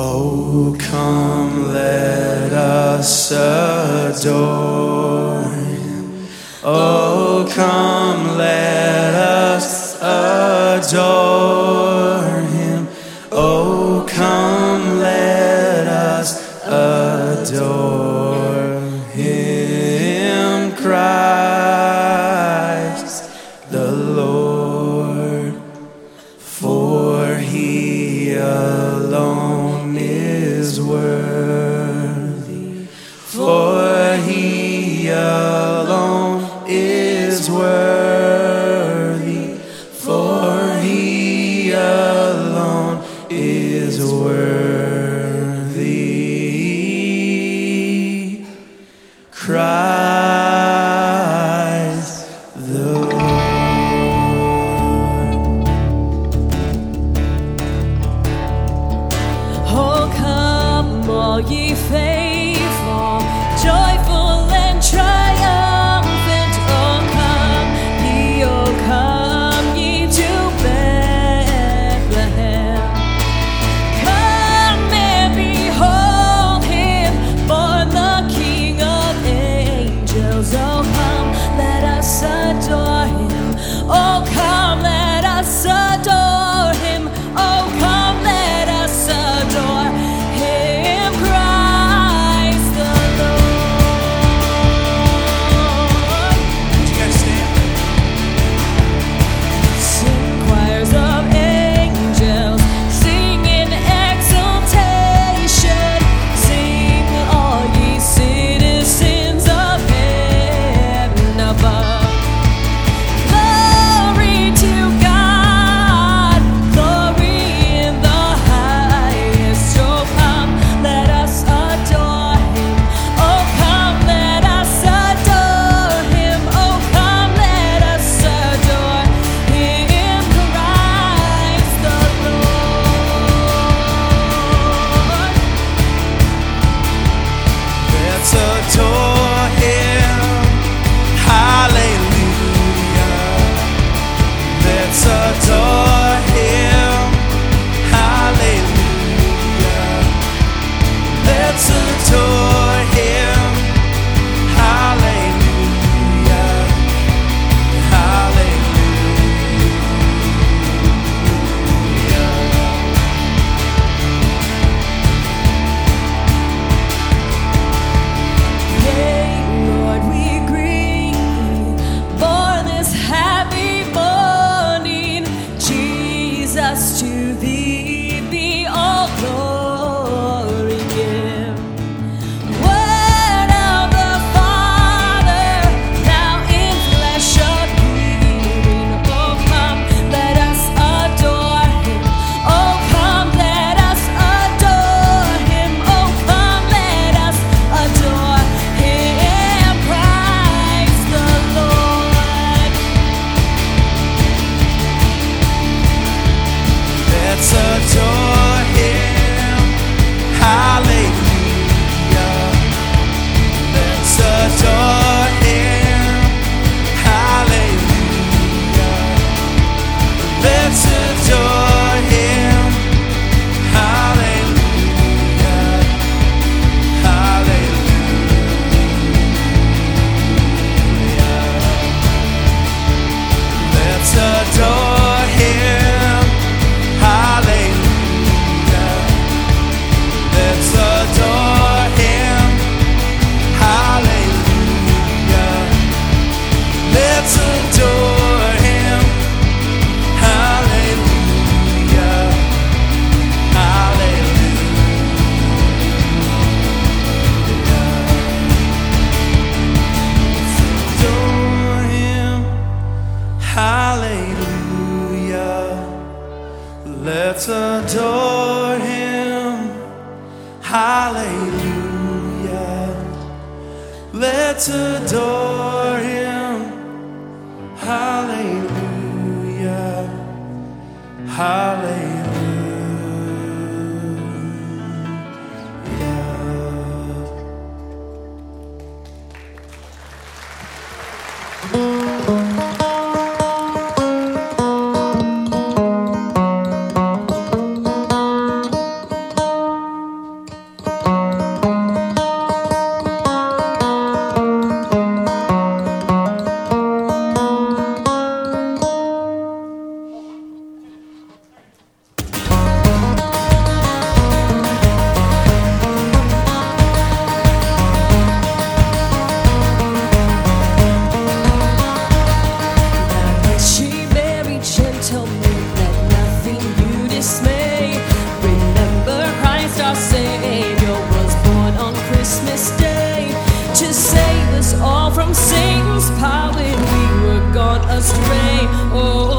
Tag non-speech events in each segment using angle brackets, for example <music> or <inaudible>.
Oh, come, let us adore. Oh, come, let us adore. from Satan's power when we were gone astray. Oh.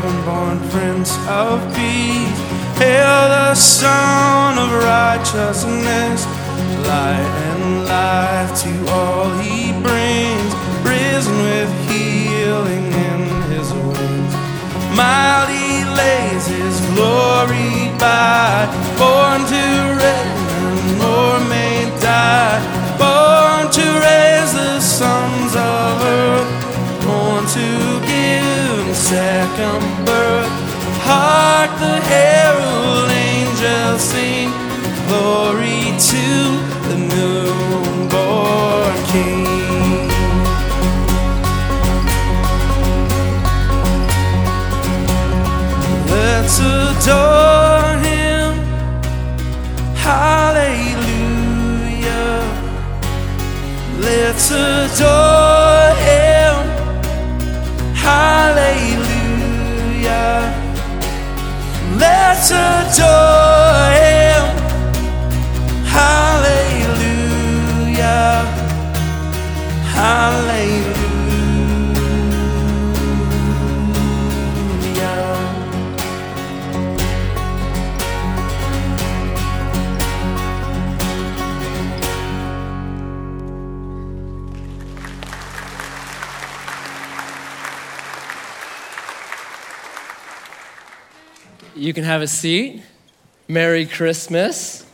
Heaven-born Prince of Peace. Hail the Son of Righteousness. Light and life to all he brings. Risen with healing in his wings. He lays his glory by. Born to second birth. Hark the herald angels sing, glory to the newborn King. Let's adore him, hallelujah. Let's adore Let's adore You can have a seat. Merry Christmas.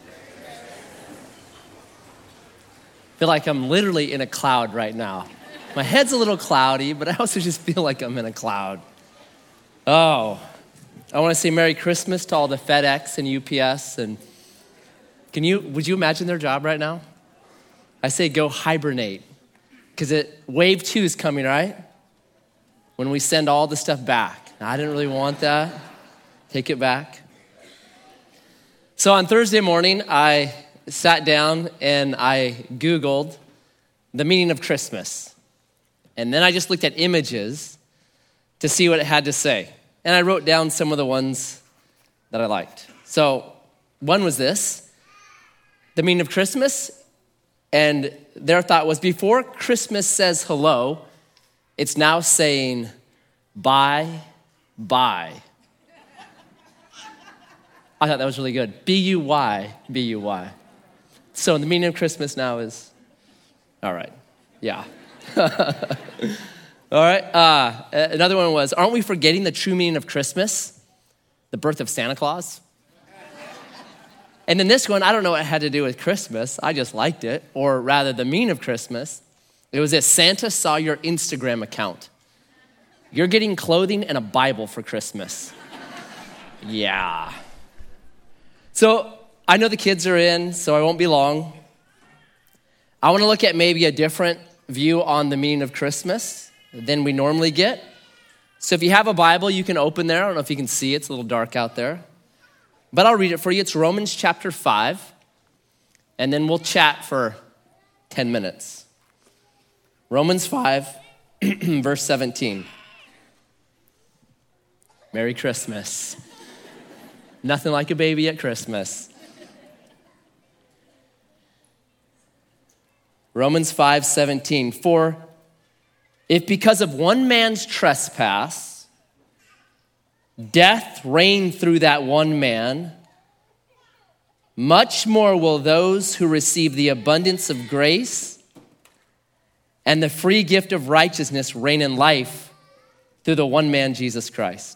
feel like I'm literally in a cloud right now. My head's a little cloudy, but I also just feel like I'm in a cloud. Oh, I want to say Merry Christmas to all the FedEx and UPS and can you would you imagine their job right now? I say go hibernate because it wave 2 is coming, right? When we send all the stuff back. I didn't really want that. Take it back. So on Thursday morning, I sat down and I Googled the meaning of Christmas. And then I just looked at images to see what it had to say. And I wrote down some of the ones that I liked. So one was this the meaning of Christmas. And their thought was before Christmas says hello, it's now saying bye, bye. I thought that was really good. B U Y, B U Y. So the meaning of Christmas now is, all right, yeah. <laughs> all right. Uh, another one was, aren't we forgetting the true meaning of Christmas? The birth of Santa Claus? And then this one, I don't know what it had to do with Christmas. I just liked it, or rather, the meaning of Christmas. It was this Santa saw your Instagram account. You're getting clothing and a Bible for Christmas. <laughs> yeah. So I know the kids are in, so I won't be long. I want to look at maybe a different view on the meaning of Christmas than we normally get. So if you have a Bible, you can open there. I don't know if you can see, it's a little dark out there. But I'll read it for you. It's Romans chapter 5, and then we'll chat for 10 minutes. Romans 5, <clears throat> verse 17. Merry Christmas. Nothing like a baby at Christmas. Romans 5 17. For if because of one man's trespass, death reigned through that one man, much more will those who receive the abundance of grace and the free gift of righteousness reign in life through the one man, Jesus Christ.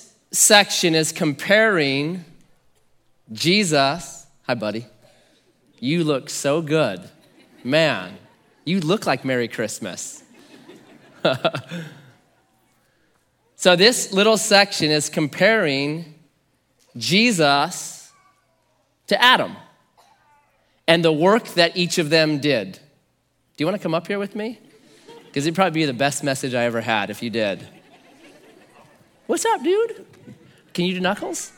section is comparing Jesus. Hi, buddy. You look so good. Man, you look like Merry Christmas. <laughs> so, this little section is comparing Jesus to Adam and the work that each of them did. Do you want to come up here with me? Because it'd probably be the best message I ever had if you did. What's up, dude? Can you do knuckles?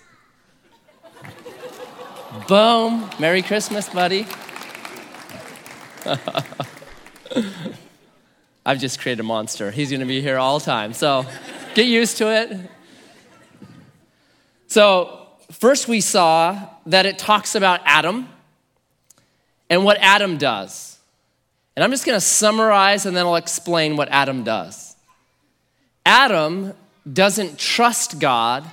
Boom. Merry Christmas, buddy. <laughs> I've just created a monster. He's going to be here all time. So get used to it. So, first we saw that it talks about Adam and what Adam does. And I'm just going to summarize and then I'll explain what Adam does. Adam doesn't trust God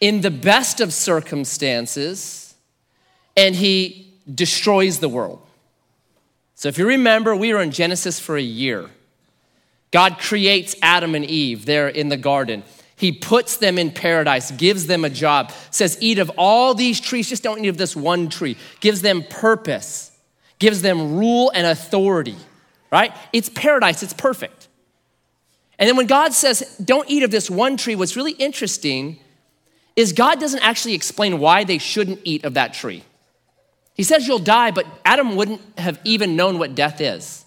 in the best of circumstances and he destroys the world. So, if you remember, we were in Genesis for a year. God creates Adam and Eve there in the garden. He puts them in paradise, gives them a job, says, Eat of all these trees, just don't eat of this one tree. Gives them purpose, gives them rule and authority, right? It's paradise, it's perfect. And then when God says, Don't eat of this one tree, what's really interesting is God doesn't actually explain why they shouldn't eat of that tree. He says you'll die, but Adam wouldn't have even known what death is.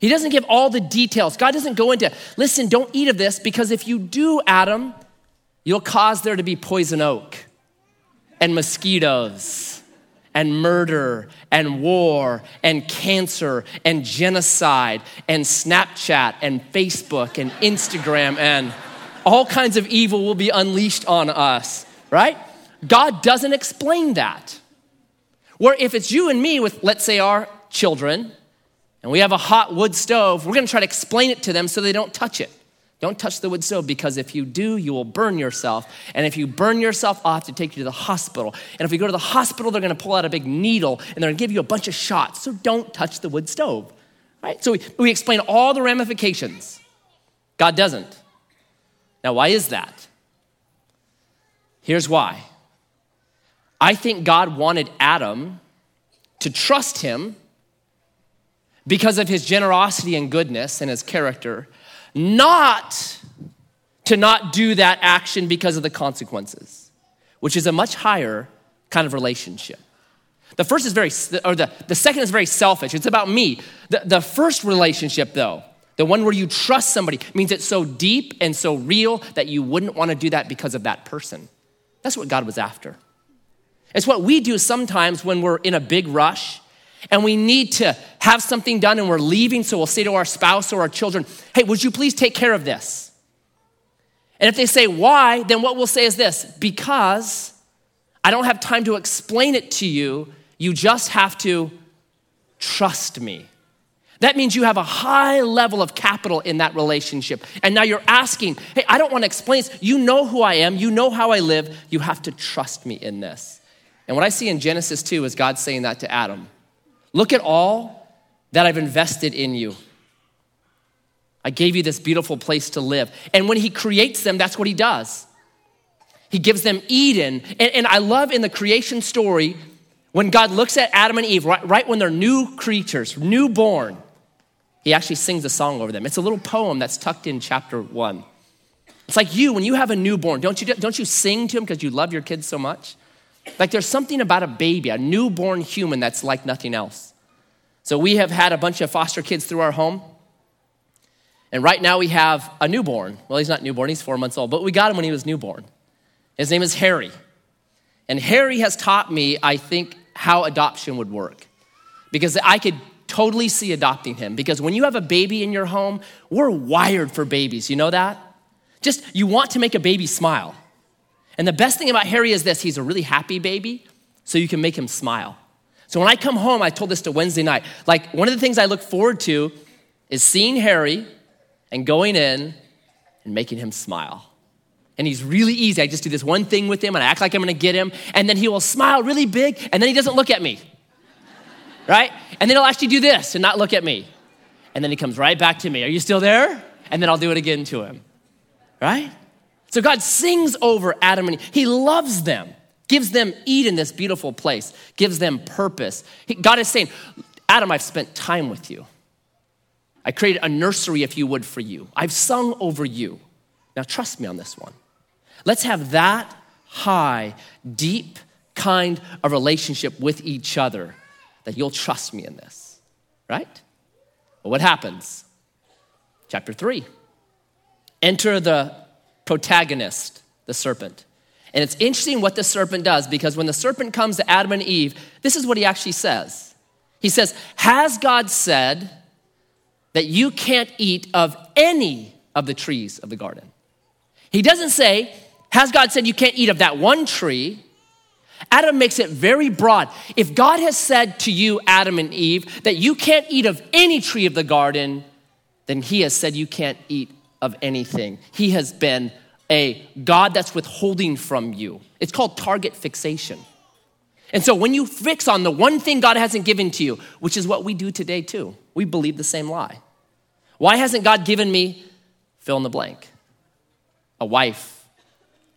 He doesn't give all the details. God doesn't go into, listen, don't eat of this because if you do, Adam, you'll cause there to be poison oak and mosquitoes and murder and war and cancer and genocide and Snapchat and Facebook and Instagram and all kinds of evil will be unleashed on us, right? God doesn't explain that. Where if it's you and me with, let's say, our children, and we have a hot wood stove, we're gonna try to explain it to them so they don't touch it. Don't touch the wood stove because if you do, you will burn yourself. And if you burn yourself, I'll have to take you to the hospital. And if you go to the hospital, they're gonna pull out a big needle and they're gonna give you a bunch of shots. So don't touch the wood stove. Right? So we, we explain all the ramifications. God doesn't. Now, why is that? Here's why I think God wanted Adam to trust him because of his generosity and goodness and his character, not to not do that action because of the consequences, which is a much higher kind of relationship. The first is very, or the, the second is very selfish. It's about me. The, the first relationship, though, the one where you trust somebody, means it's so deep and so real that you wouldn't want to do that because of that person. That's what God was after. It's what we do sometimes when we're in a big rush and we need to have something done and we're leaving. So we'll say to our spouse or our children, Hey, would you please take care of this? And if they say why, then what we'll say is this because I don't have time to explain it to you. You just have to trust me. That means you have a high level of capital in that relationship. And now you're asking, hey, I don't want to explain this. You know who I am, you know how I live. You have to trust me in this. And what I see in Genesis 2 is God saying that to Adam Look at all that I've invested in you. I gave you this beautiful place to live. And when he creates them, that's what he does. He gives them Eden. And, and I love in the creation story when God looks at Adam and Eve, right, right when they're new creatures, newborn, he actually sings a song over them. It's a little poem that's tucked in chapter one. It's like you, when you have a newborn, don't you, don't you sing to him because you love your kids so much? Like there's something about a baby, a newborn human that's like nothing else. So we have had a bunch of foster kids through our home. And right now we have a newborn. Well, he's not newborn, he's four months old, but we got him when he was newborn. His name is Harry. And Harry has taught me, I think, how adoption would work. Because I could totally see adopting him. Because when you have a baby in your home, we're wired for babies. You know that? Just, you want to make a baby smile. And the best thing about Harry is this he's a really happy baby, so you can make him smile. So when I come home, I told this to Wednesday night. Like, one of the things I look forward to is seeing Harry and going in and making him smile. And he's really easy. I just do this one thing with him and I act like I'm gonna get him, and then he will smile really big, and then he doesn't look at me. <laughs> Right? And then he'll actually do this and not look at me. And then he comes right back to me. Are you still there? And then I'll do it again to him. Right? So God sings over Adam and Eve. He loves them, gives them Eden, this beautiful place, gives them purpose. He, God is saying, Adam, I've spent time with you. I created a nursery, if you would, for you. I've sung over you. Now, trust me on this one. Let's have that high, deep kind of relationship with each other that you'll trust me in this, right? Well, what happens? Chapter three. Enter the protagonist, the serpent. And it's interesting what the serpent does because when the serpent comes to Adam and Eve, this is what he actually says. He says, Has God said that you can't eat of any of the trees of the garden? He doesn't say, Has God said you can't eat of that one tree? Adam makes it very broad. If God has said to you, Adam and Eve, that you can't eat of any tree of the garden, then he has said you can't eat of anything. He has been a God that's withholding from you. It's called target fixation. And so when you fix on the one thing God hasn't given to you, which is what we do today too, we believe the same lie. Why hasn't God given me fill in the blank? A wife,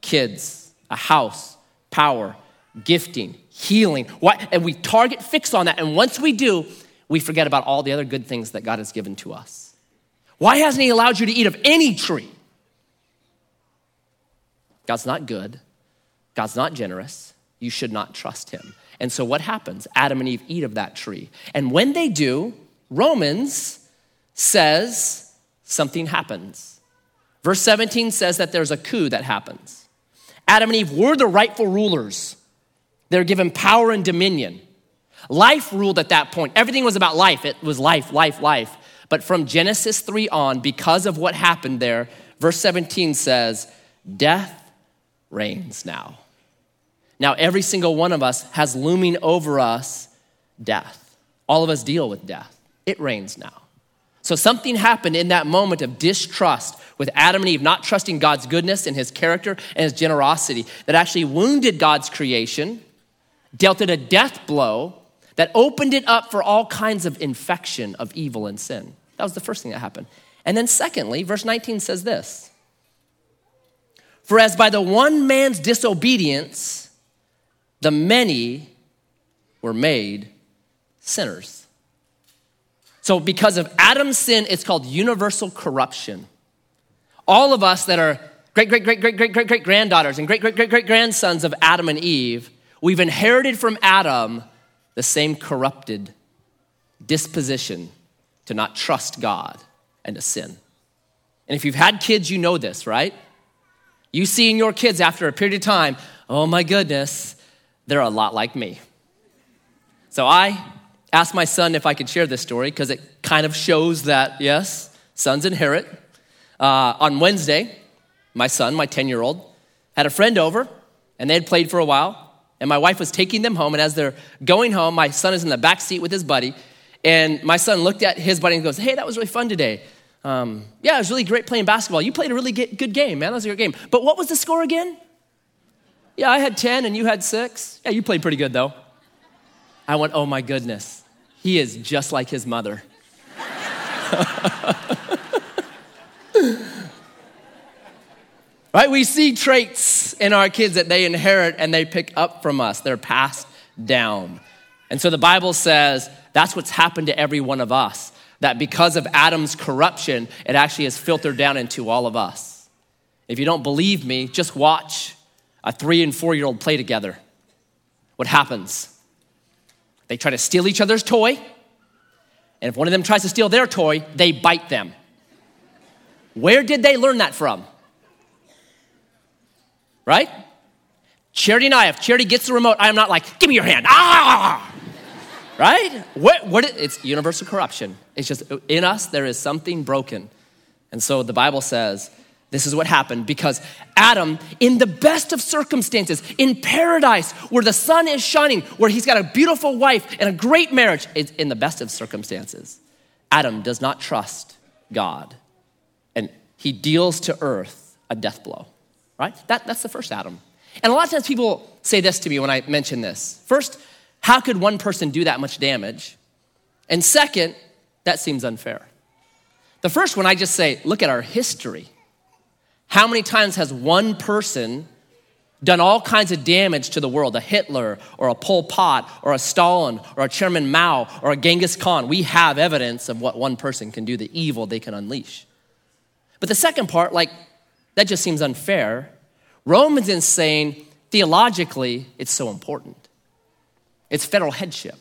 kids, a house, power, gifting, healing. Why? And we target fix on that. And once we do, we forget about all the other good things that God has given to us. Why hasn't He allowed you to eat of any tree? God's not good. God's not generous. You should not trust Him. And so what happens? Adam and Eve eat of that tree. And when they do, Romans says something happens. Verse 17 says that there's a coup that happens. Adam and Eve were the rightful rulers. They're given power and dominion. Life ruled at that point. Everything was about life. It was life, life, life. But from Genesis 3 on, because of what happened there, verse 17 says, Death reigns now. Now, every single one of us has looming over us death. All of us deal with death. It reigns now. So, something happened in that moment of distrust with Adam and Eve not trusting God's goodness and his character and his generosity that actually wounded God's creation dealt it a death blow that opened it up for all kinds of infection of evil and sin. That was the first thing that happened. And then, secondly, verse 19 says this For as by the one man's disobedience, the many were made sinners. So, because of Adam's sin, it's called universal corruption. All of us that are great, great, great, great, great, great, great granddaughters and great, great, great, great grandsons of Adam and Eve We've inherited from Adam the same corrupted disposition to not trust God and to sin. And if you've had kids, you know this, right? You see in your kids after a period of time, oh my goodness, they're a lot like me. So I asked my son if I could share this story because it kind of shows that, yes, sons inherit. Uh, on Wednesday, my son, my 10 year old, had a friend over and they had played for a while and my wife was taking them home. And as they're going home, my son is in the back seat with his buddy. And my son looked at his buddy and goes, Hey, that was really fun today. Um, yeah, it was really great playing basketball. You played a really good game, man. That was a great game. But what was the score again? Yeah, I had 10 and you had six. Yeah, you played pretty good though. I went, Oh my goodness. He is just like his mother. <laughs> right? We see traits in our kids that they inherit and they pick up from us, they're passed down. And so the Bible says that's what's happened to every one of us. That because of Adam's corruption, it actually has filtered down into all of us. If you don't believe me, just watch a three and four year old play together. What happens? They try to steal each other's toy, and if one of them tries to steal their toy, they bite them. Where did they learn that from? Right? Charity and I, if Charity gets the remote, I am not like, give me your hand. Ah! Right? What, what, it's universal corruption. It's just uh, in us, there is something broken. And so the Bible says this is what happened because Adam, in the best of circumstances, in paradise, where the sun is shining, where he's got a beautiful wife and a great marriage, it's in the best of circumstances, Adam does not trust God. And he deals to earth a death blow, right? That, that's the first Adam. And a lot of times people say this to me when I mention this. First, how could one person do that much damage? And second, that seems unfair. The first one, I just say, look at our history. How many times has one person done all kinds of damage to the world? A Hitler or a Pol Pot or a Stalin or a Chairman Mao or a Genghis Khan. We have evidence of what one person can do, the evil they can unleash. But the second part, like, that just seems unfair. Romans is saying, theologically, it's so important. It's federal headship.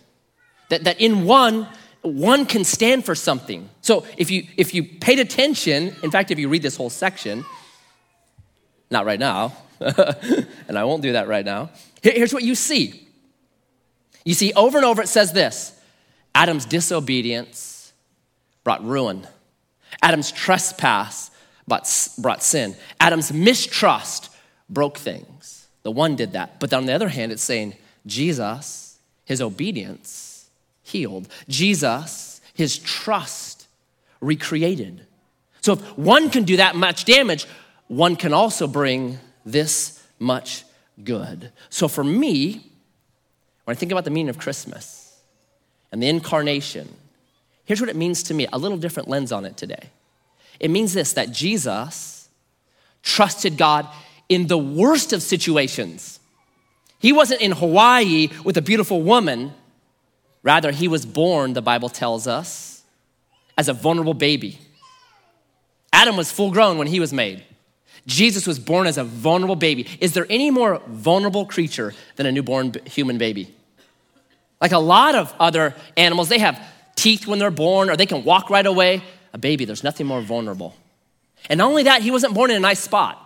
That, that in one, one can stand for something. So if you if you paid attention, in fact, if you read this whole section, not right now, <laughs> and I won't do that right now. Here's what you see. You see, over and over it says this Adam's disobedience brought ruin, Adam's trespass brought sin, Adam's mistrust broke things. The one did that. But on the other hand, it's saying Jesus, his obedience, healed. Jesus, his trust, recreated. So if one can do that much damage, one can also bring this much good. So for me, when I think about the meaning of Christmas and the incarnation, here's what it means to me a little different lens on it today. It means this that Jesus trusted God in the worst of situations. He wasn't in Hawaii with a beautiful woman. Rather, he was born, the Bible tells us, as a vulnerable baby. Adam was full grown when he was made. Jesus was born as a vulnerable baby. Is there any more vulnerable creature than a newborn human baby? Like a lot of other animals, they have teeth when they're born or they can walk right away. A baby, there's nothing more vulnerable. And not only that, he wasn't born in a nice spot.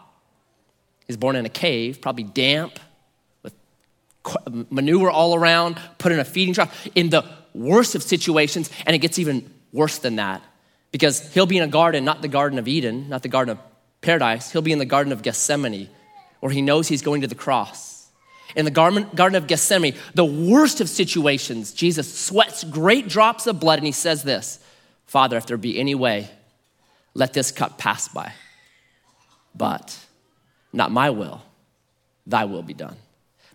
He's born in a cave, probably damp, manure all around, put in a feeding trough, in the worst of situations, and it gets even worse than that because he'll be in a garden, not the Garden of Eden, not the Garden of paradise, he'll be in the Garden of Gethsemane, where he knows he's going to the cross. In the Garden of Gethsemane, the worst of situations, Jesus sweats great drops of blood and he says this Father, if there be any way, let this cup pass by. But not my will, thy will be done.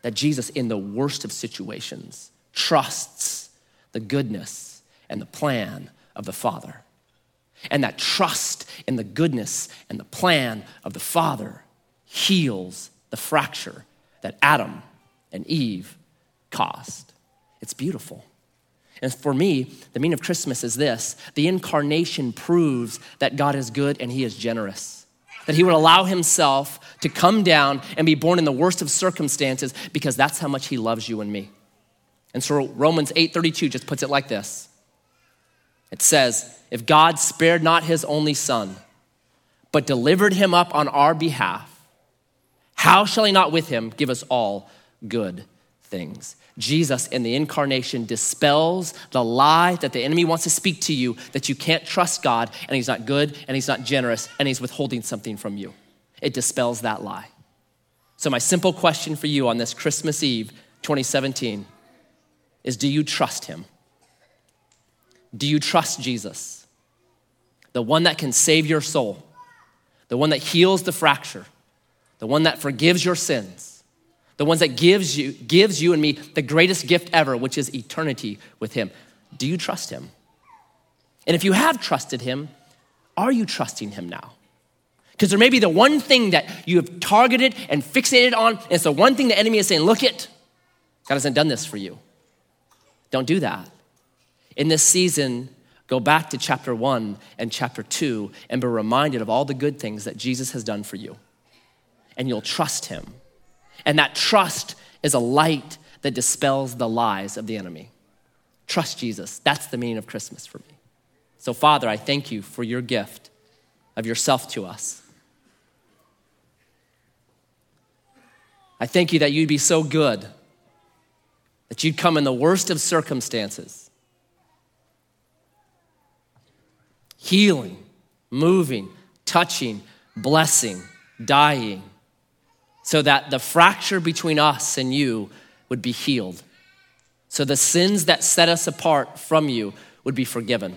That Jesus, in the worst of situations, trusts the goodness and the plan of the Father. And that trust in the goodness and the plan of the Father heals the fracture that Adam and Eve caused. It's beautiful. And for me, the meaning of Christmas is this the incarnation proves that God is good and He is generous. That He would allow Himself to come down and be born in the worst of circumstances because that's how much He loves you and me. And so Romans 8:32 just puts it like this. It says, if God spared not his only son, but delivered him up on our behalf, how shall he not with him give us all good things? Jesus in the incarnation dispels the lie that the enemy wants to speak to you that you can't trust God and he's not good and he's not generous and he's withholding something from you. It dispels that lie. So, my simple question for you on this Christmas Eve 2017 is Do you trust him? Do you trust Jesus? The one that can save your soul, the one that heals the fracture, the one that forgives your sins, the ones that gives you, gives you and me the greatest gift ever, which is eternity with him. Do you trust him? And if you have trusted him, are you trusting him now? Because there may be the one thing that you have targeted and fixated on, and it's the one thing the enemy is saying, look it, God hasn't done this for you. Don't do that. In this season, go back to chapter one and chapter two and be reminded of all the good things that Jesus has done for you. And you'll trust him. And that trust is a light that dispels the lies of the enemy. Trust Jesus. That's the meaning of Christmas for me. So, Father, I thank you for your gift of yourself to us. I thank you that you'd be so good, that you'd come in the worst of circumstances, healing, moving, touching, blessing, dying, so that the fracture between us and you would be healed. So the sins that set us apart from you would be forgiven.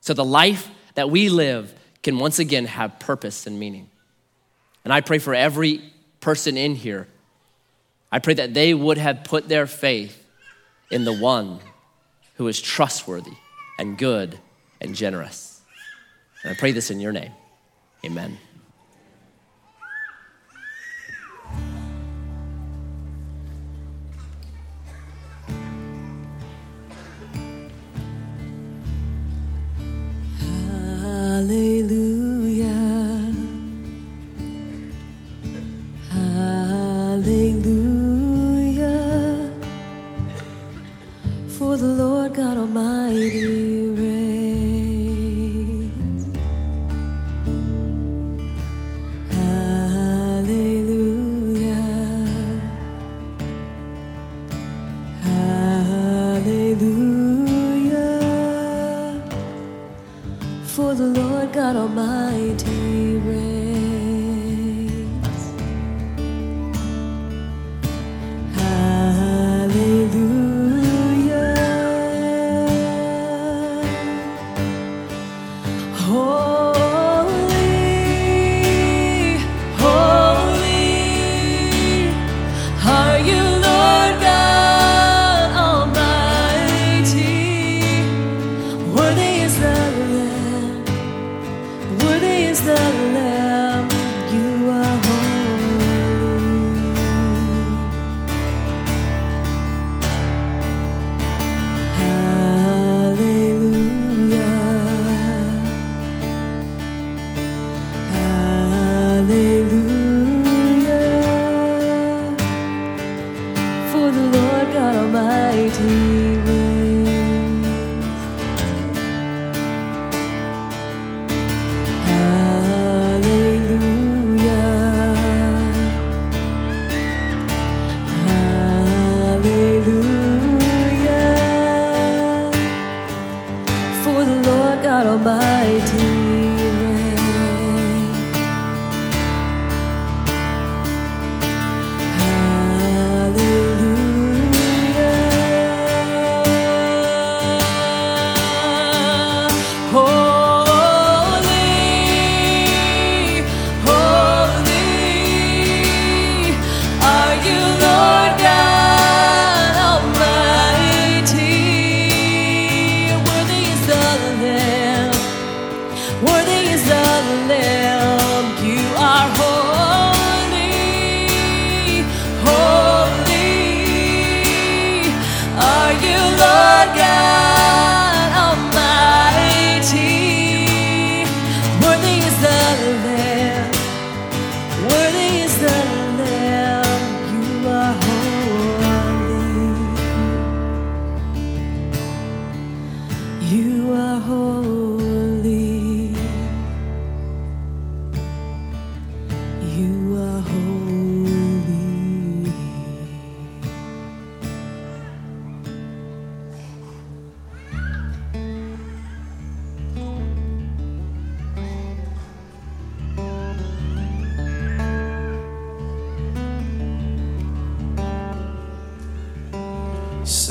So the life that we live can once again have purpose and meaning. And I pray for every person in here. I pray that they would have put their faith in the one who is trustworthy and good and generous. And I pray this in your name. Amen. Hallelujah.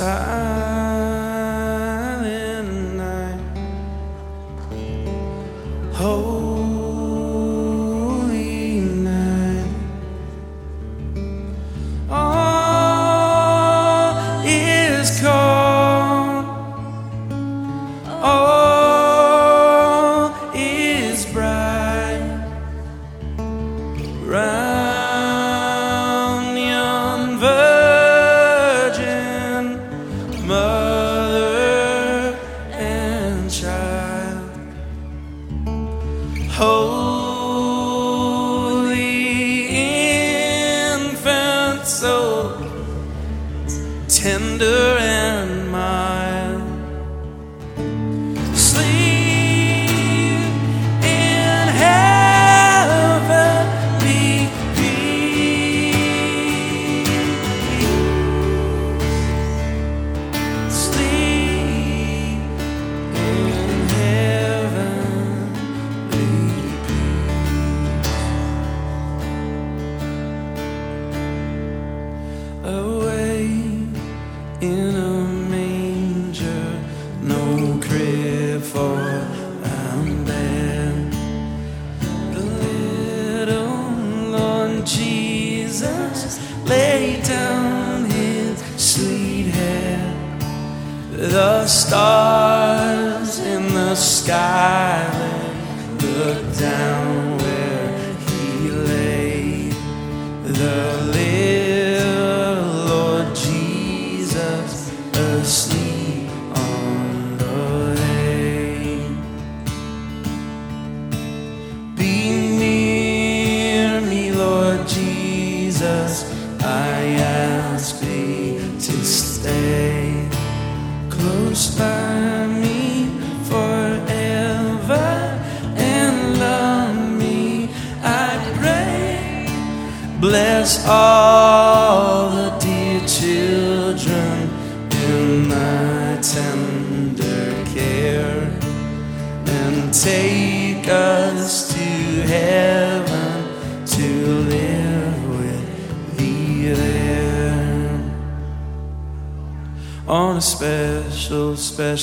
Silent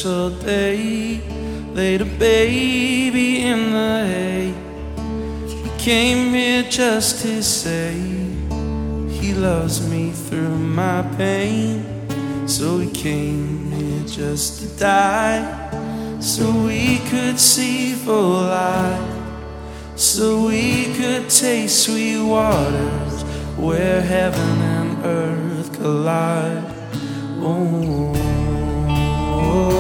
special day. Laid a baby in the hay. He came here just to say he loves me through my pain. So he came here just to die. So we could see full light. So we could taste sweet waters where heaven and earth collide. Oh. oh, oh, oh.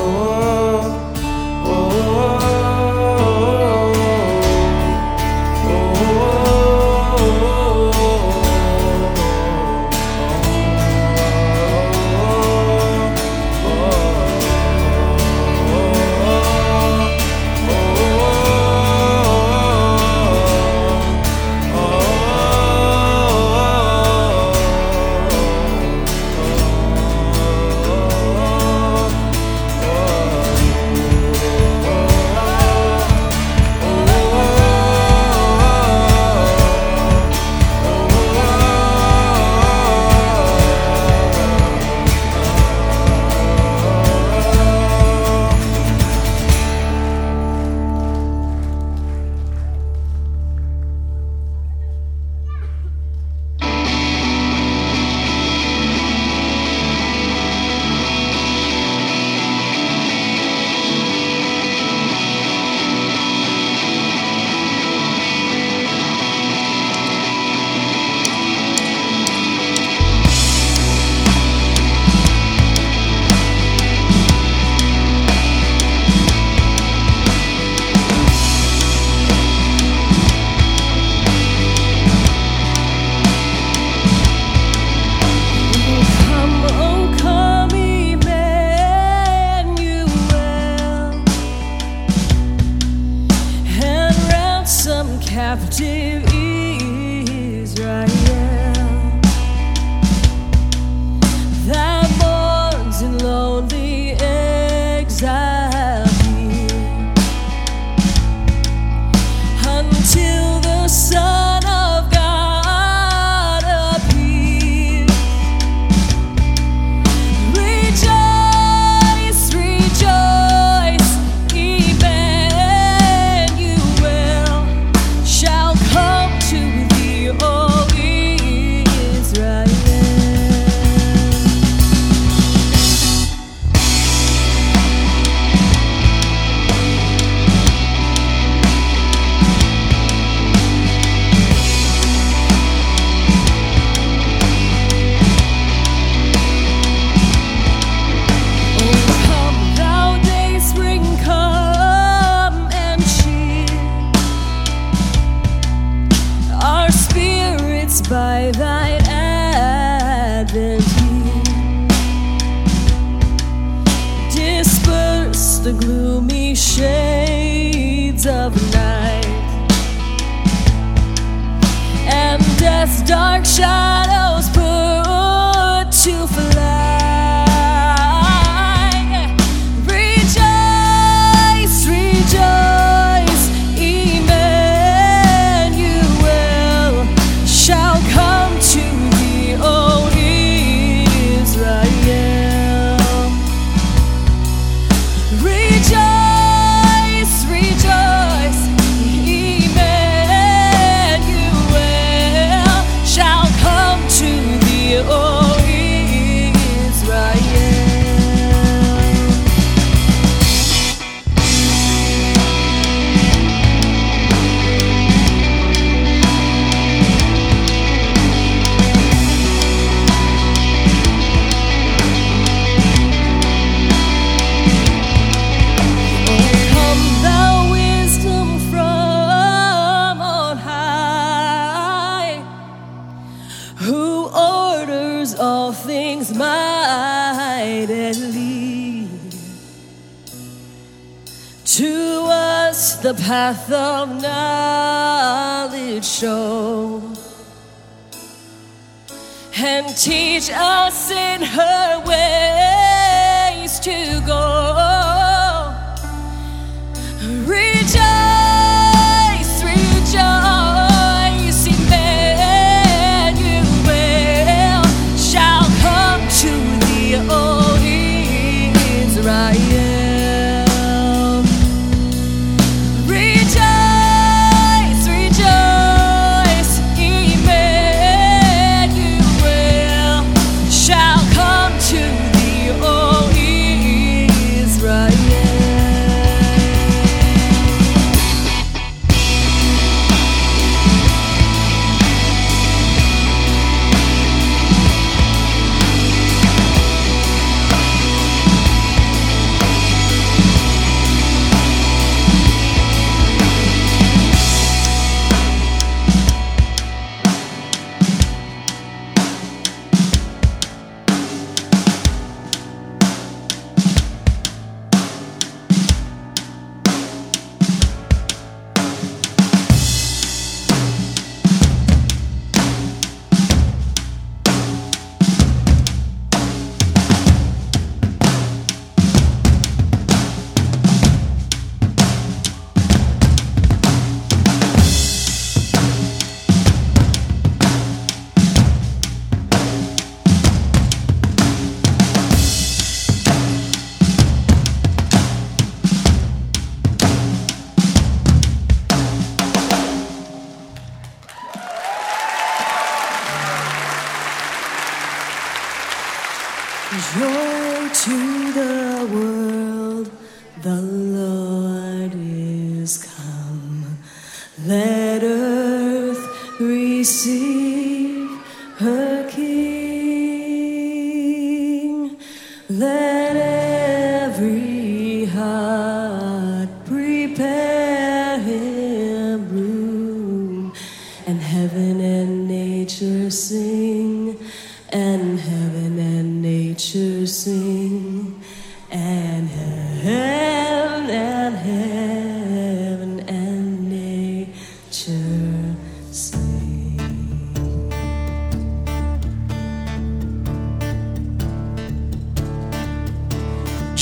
the path of knowledge show and teach us in her ways to go. Rejoice.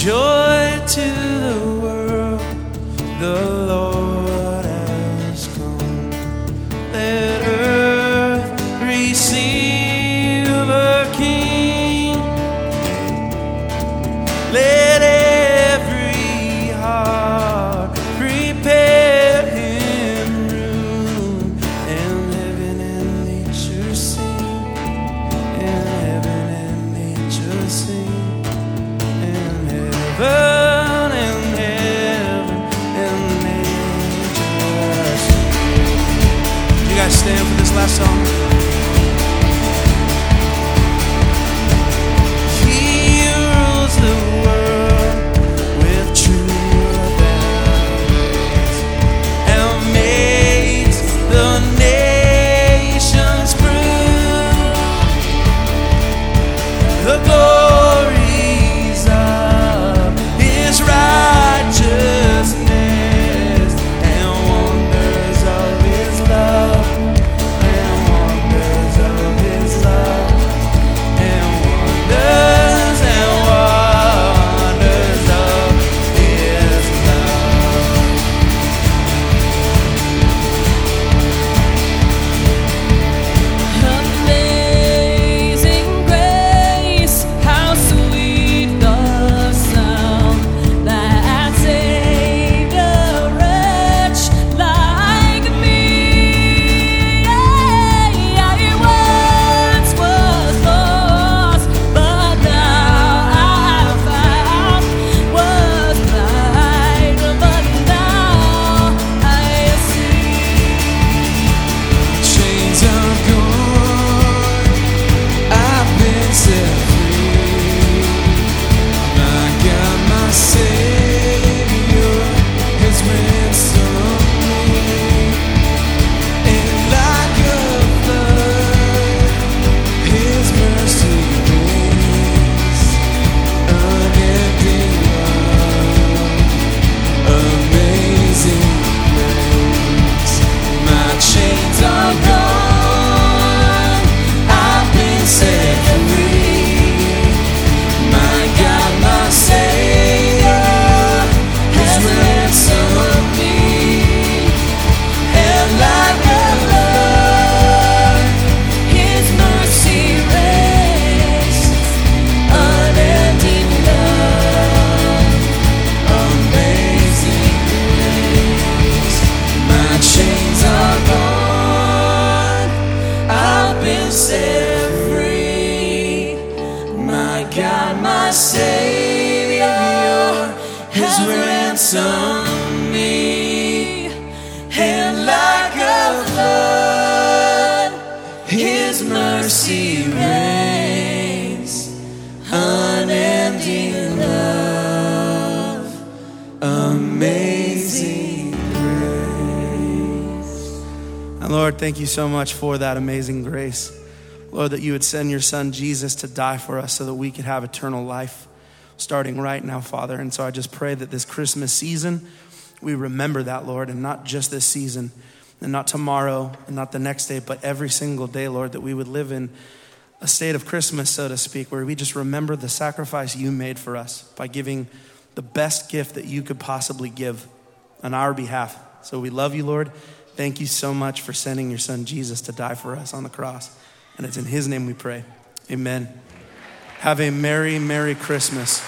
joy to the world. The thank you so much for that amazing grace. Lord, that you would send your son Jesus to die for us so that we could have eternal life starting right now, Father. And so I just pray that this Christmas season, we remember that, Lord, and not just this season, and not tomorrow, and not the next day, but every single day, Lord, that we would live in a state of Christmas, so to speak, where we just remember the sacrifice you made for us by giving the best gift that you could possibly give on our behalf. So we love you, Lord. Thank you so much for sending your son Jesus to die for us on the cross. And it's in his name we pray. Amen. Have a Merry, Merry Christmas.